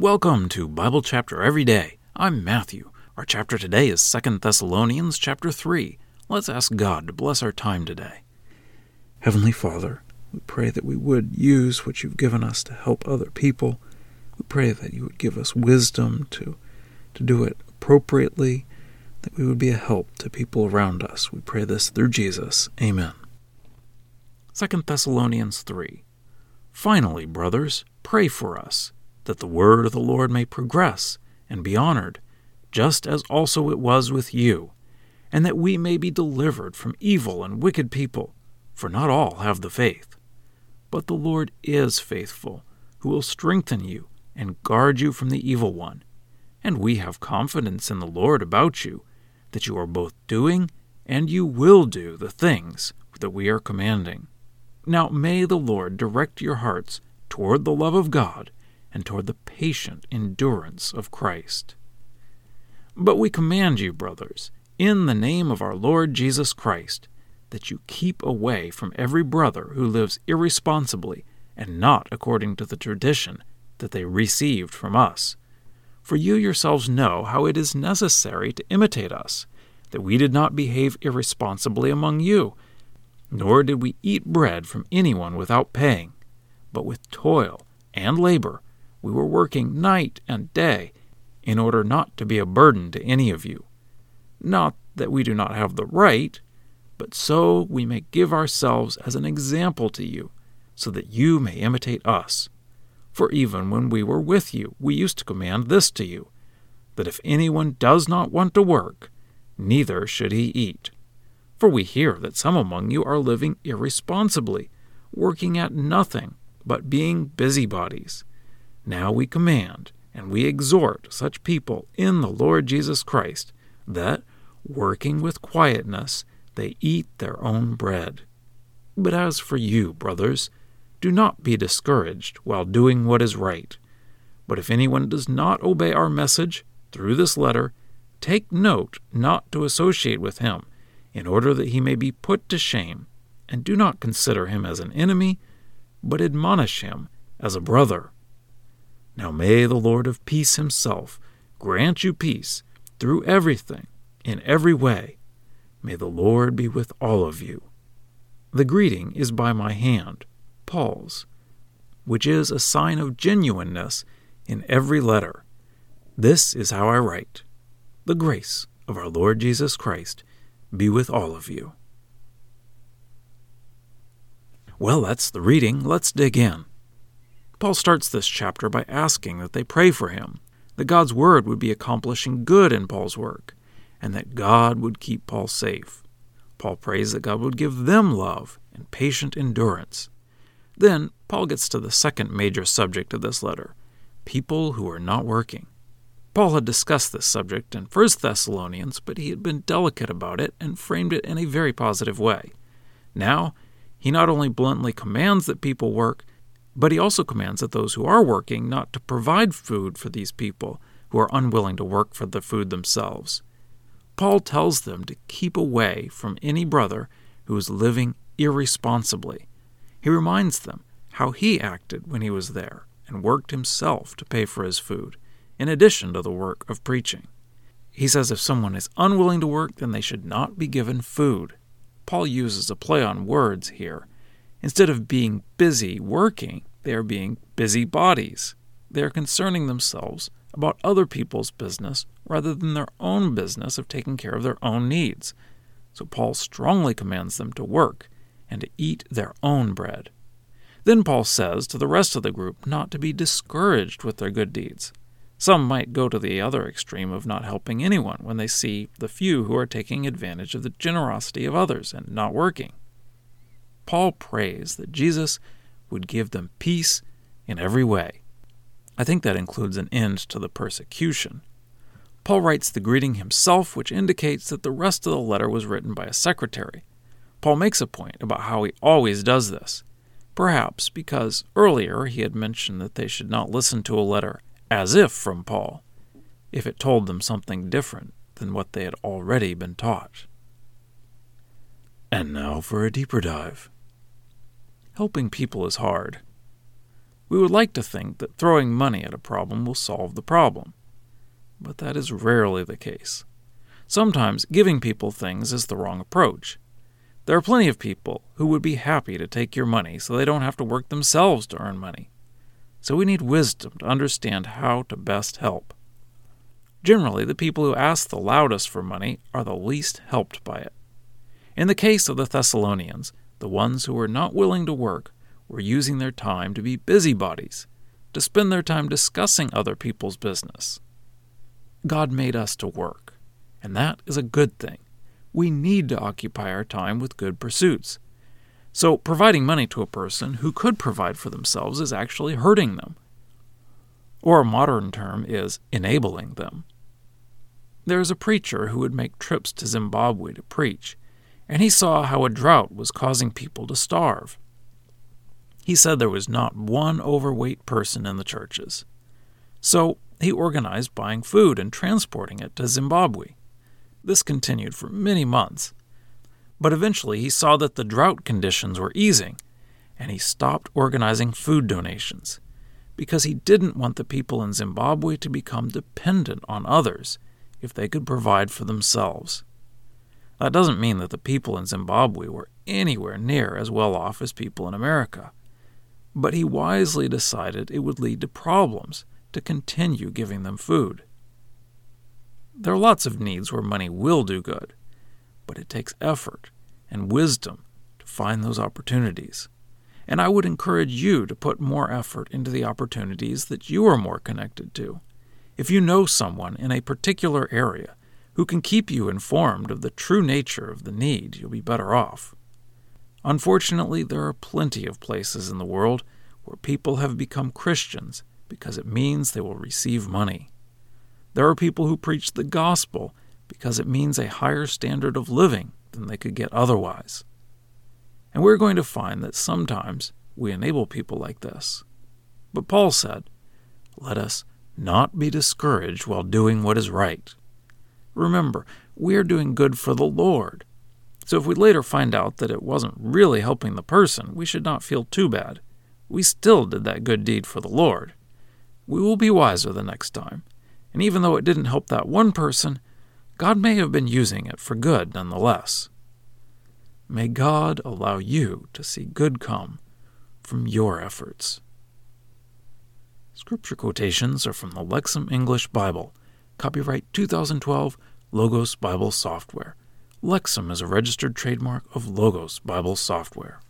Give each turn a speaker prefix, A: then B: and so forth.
A: Welcome to Bible Chapter Every Day. I'm Matthew. Our chapter today is 2 Thessalonians chapter 3. Let's ask God to bless our time today. Heavenly Father, we pray that we would use what you've given us to help other people. We pray that you would give us wisdom to, to do it appropriately, that we would be a help to people around us. We pray this through Jesus. Amen. 2 Thessalonians 3. Finally, brothers, pray for us that the word of the Lord may progress and be honored, just as also it was with you, and that we may be delivered from evil and wicked people, for not all have the faith. But the Lord is faithful, who will strengthen you and guard you from the evil one. And we have confidence in the Lord about you, that you are both doing and you will do the things that we are commanding. Now may the Lord direct your hearts toward the love of God and toward the patient endurance of Christ. But we command you, brothers, in the name of our Lord Jesus Christ, that you keep away from every brother who lives irresponsibly and not according to the tradition that they received from us. For you yourselves know how it is necessary to imitate us, that we did not behave irresponsibly among you, nor did we eat bread from anyone without paying, but with toil and labor we were working night and day in order not to be a burden to any of you. Not that we do not have the right, but so we may give ourselves as an example to you, so that you may imitate us. For even when we were with you, we used to command this to you that if anyone does not want to work, neither should he eat. For we hear that some among you are living irresponsibly, working at nothing but being busybodies. Now we command and we exhort such people in the Lord Jesus Christ that, working with quietness, they eat their own bread. But as for you, brothers, do not be discouraged while doing what is right. But if anyone does not obey our message through this letter, take note not to associate with him, in order that he may be put to shame, and do not consider him as an enemy, but admonish him as a brother. Now may the Lord of peace himself grant you peace through everything, in every way. May the Lord be with all of you. The greeting is by my hand, Paul's, which is a sign of genuineness in every letter. This is how I write. The grace of our Lord Jesus Christ be with all of you. Well, that's the reading. Let's dig in. Paul starts this chapter by asking that they pray for him, that God's word would be accomplishing good in Paul's work, and that God would keep Paul safe. Paul prays that God would give them love and patient endurance. Then, Paul gets to the second major subject of this letter people who are not working. Paul had discussed this subject in 1 Thessalonians, but he had been delicate about it and framed it in a very positive way. Now, he not only bluntly commands that people work, but he also commands that those who are working not to provide food for these people who are unwilling to work for the food themselves. Paul tells them to keep away from any brother who is living irresponsibly. He reminds them how he acted when he was there and worked himself to pay for his food, in addition to the work of preaching. He says if someone is unwilling to work, then they should not be given food. Paul uses a play on words here Instead of being busy working, they are being busy bodies. They are concerning themselves about other people's business rather than their own business of taking care of their own needs. So Paul strongly commands them to work and to eat their own bread. Then Paul says to the rest of the group not to be discouraged with their good deeds. Some might go to the other extreme of not helping anyone when they see the few who are taking advantage of the generosity of others and not working. Paul prays that Jesus would give them peace in every way. I think that includes an end to the persecution. Paul writes the greeting himself, which indicates that the rest of the letter was written by a secretary. Paul makes a point about how he always does this, perhaps because earlier he had mentioned that they should not listen to a letter as if from Paul, if it told them something different than what they had already been taught. And now for a deeper dive. Helping people is hard. We would like to think that throwing money at a problem will solve the problem. But that is rarely the case. Sometimes giving people things is the wrong approach. There are plenty of people who would be happy to take your money so they don't have to work themselves to earn money. So we need wisdom to understand how to best help. Generally, the people who ask the loudest for money are the least helped by it. In the case of the Thessalonians, the ones who were not willing to work were using their time to be busybodies, to spend their time discussing other people's business. God made us to work, and that is a good thing. We need to occupy our time with good pursuits. So, providing money to a person who could provide for themselves is actually hurting them. Or a modern term is enabling them. There is a preacher who would make trips to Zimbabwe to preach, and he saw how a drought was causing people to starve. He said there was not one overweight person in the churches. So he organized buying food and transporting it to Zimbabwe. This continued for many months. But eventually he saw that the drought conditions were easing, and he stopped organizing food donations because he didn't want the people in Zimbabwe to become dependent on others if they could provide for themselves. That doesn't mean that the people in Zimbabwe were anywhere near as well off as people in America but he wisely decided it would lead to problems to continue giving them food. There are lots of needs where money will do good, but it takes effort and wisdom to find those opportunities. And I would encourage you to put more effort into the opportunities that you are more connected to. If you know someone in a particular area who can keep you informed of the true nature of the need, you'll be better off. Unfortunately, there are plenty of places in the world where people have become Christians because it means they will receive money. There are people who preach the gospel because it means a higher standard of living than they could get otherwise. And we're going to find that sometimes we enable people like this. But Paul said, Let us not be discouraged while doing what is right. Remember, we are doing good for the Lord so if we later find out that it wasn't really helping the person, we should not feel too bad. We still did that good deed for the Lord. We will be wiser the next time. And even though it didn't help that one person, God may have been using it for good nonetheless. May God allow you to see good come from your efforts. Scripture quotations are from the Lexham English Bible, copyright 2012, Logos Bible Software. Lexham is a registered trademark of Logos Bible Software.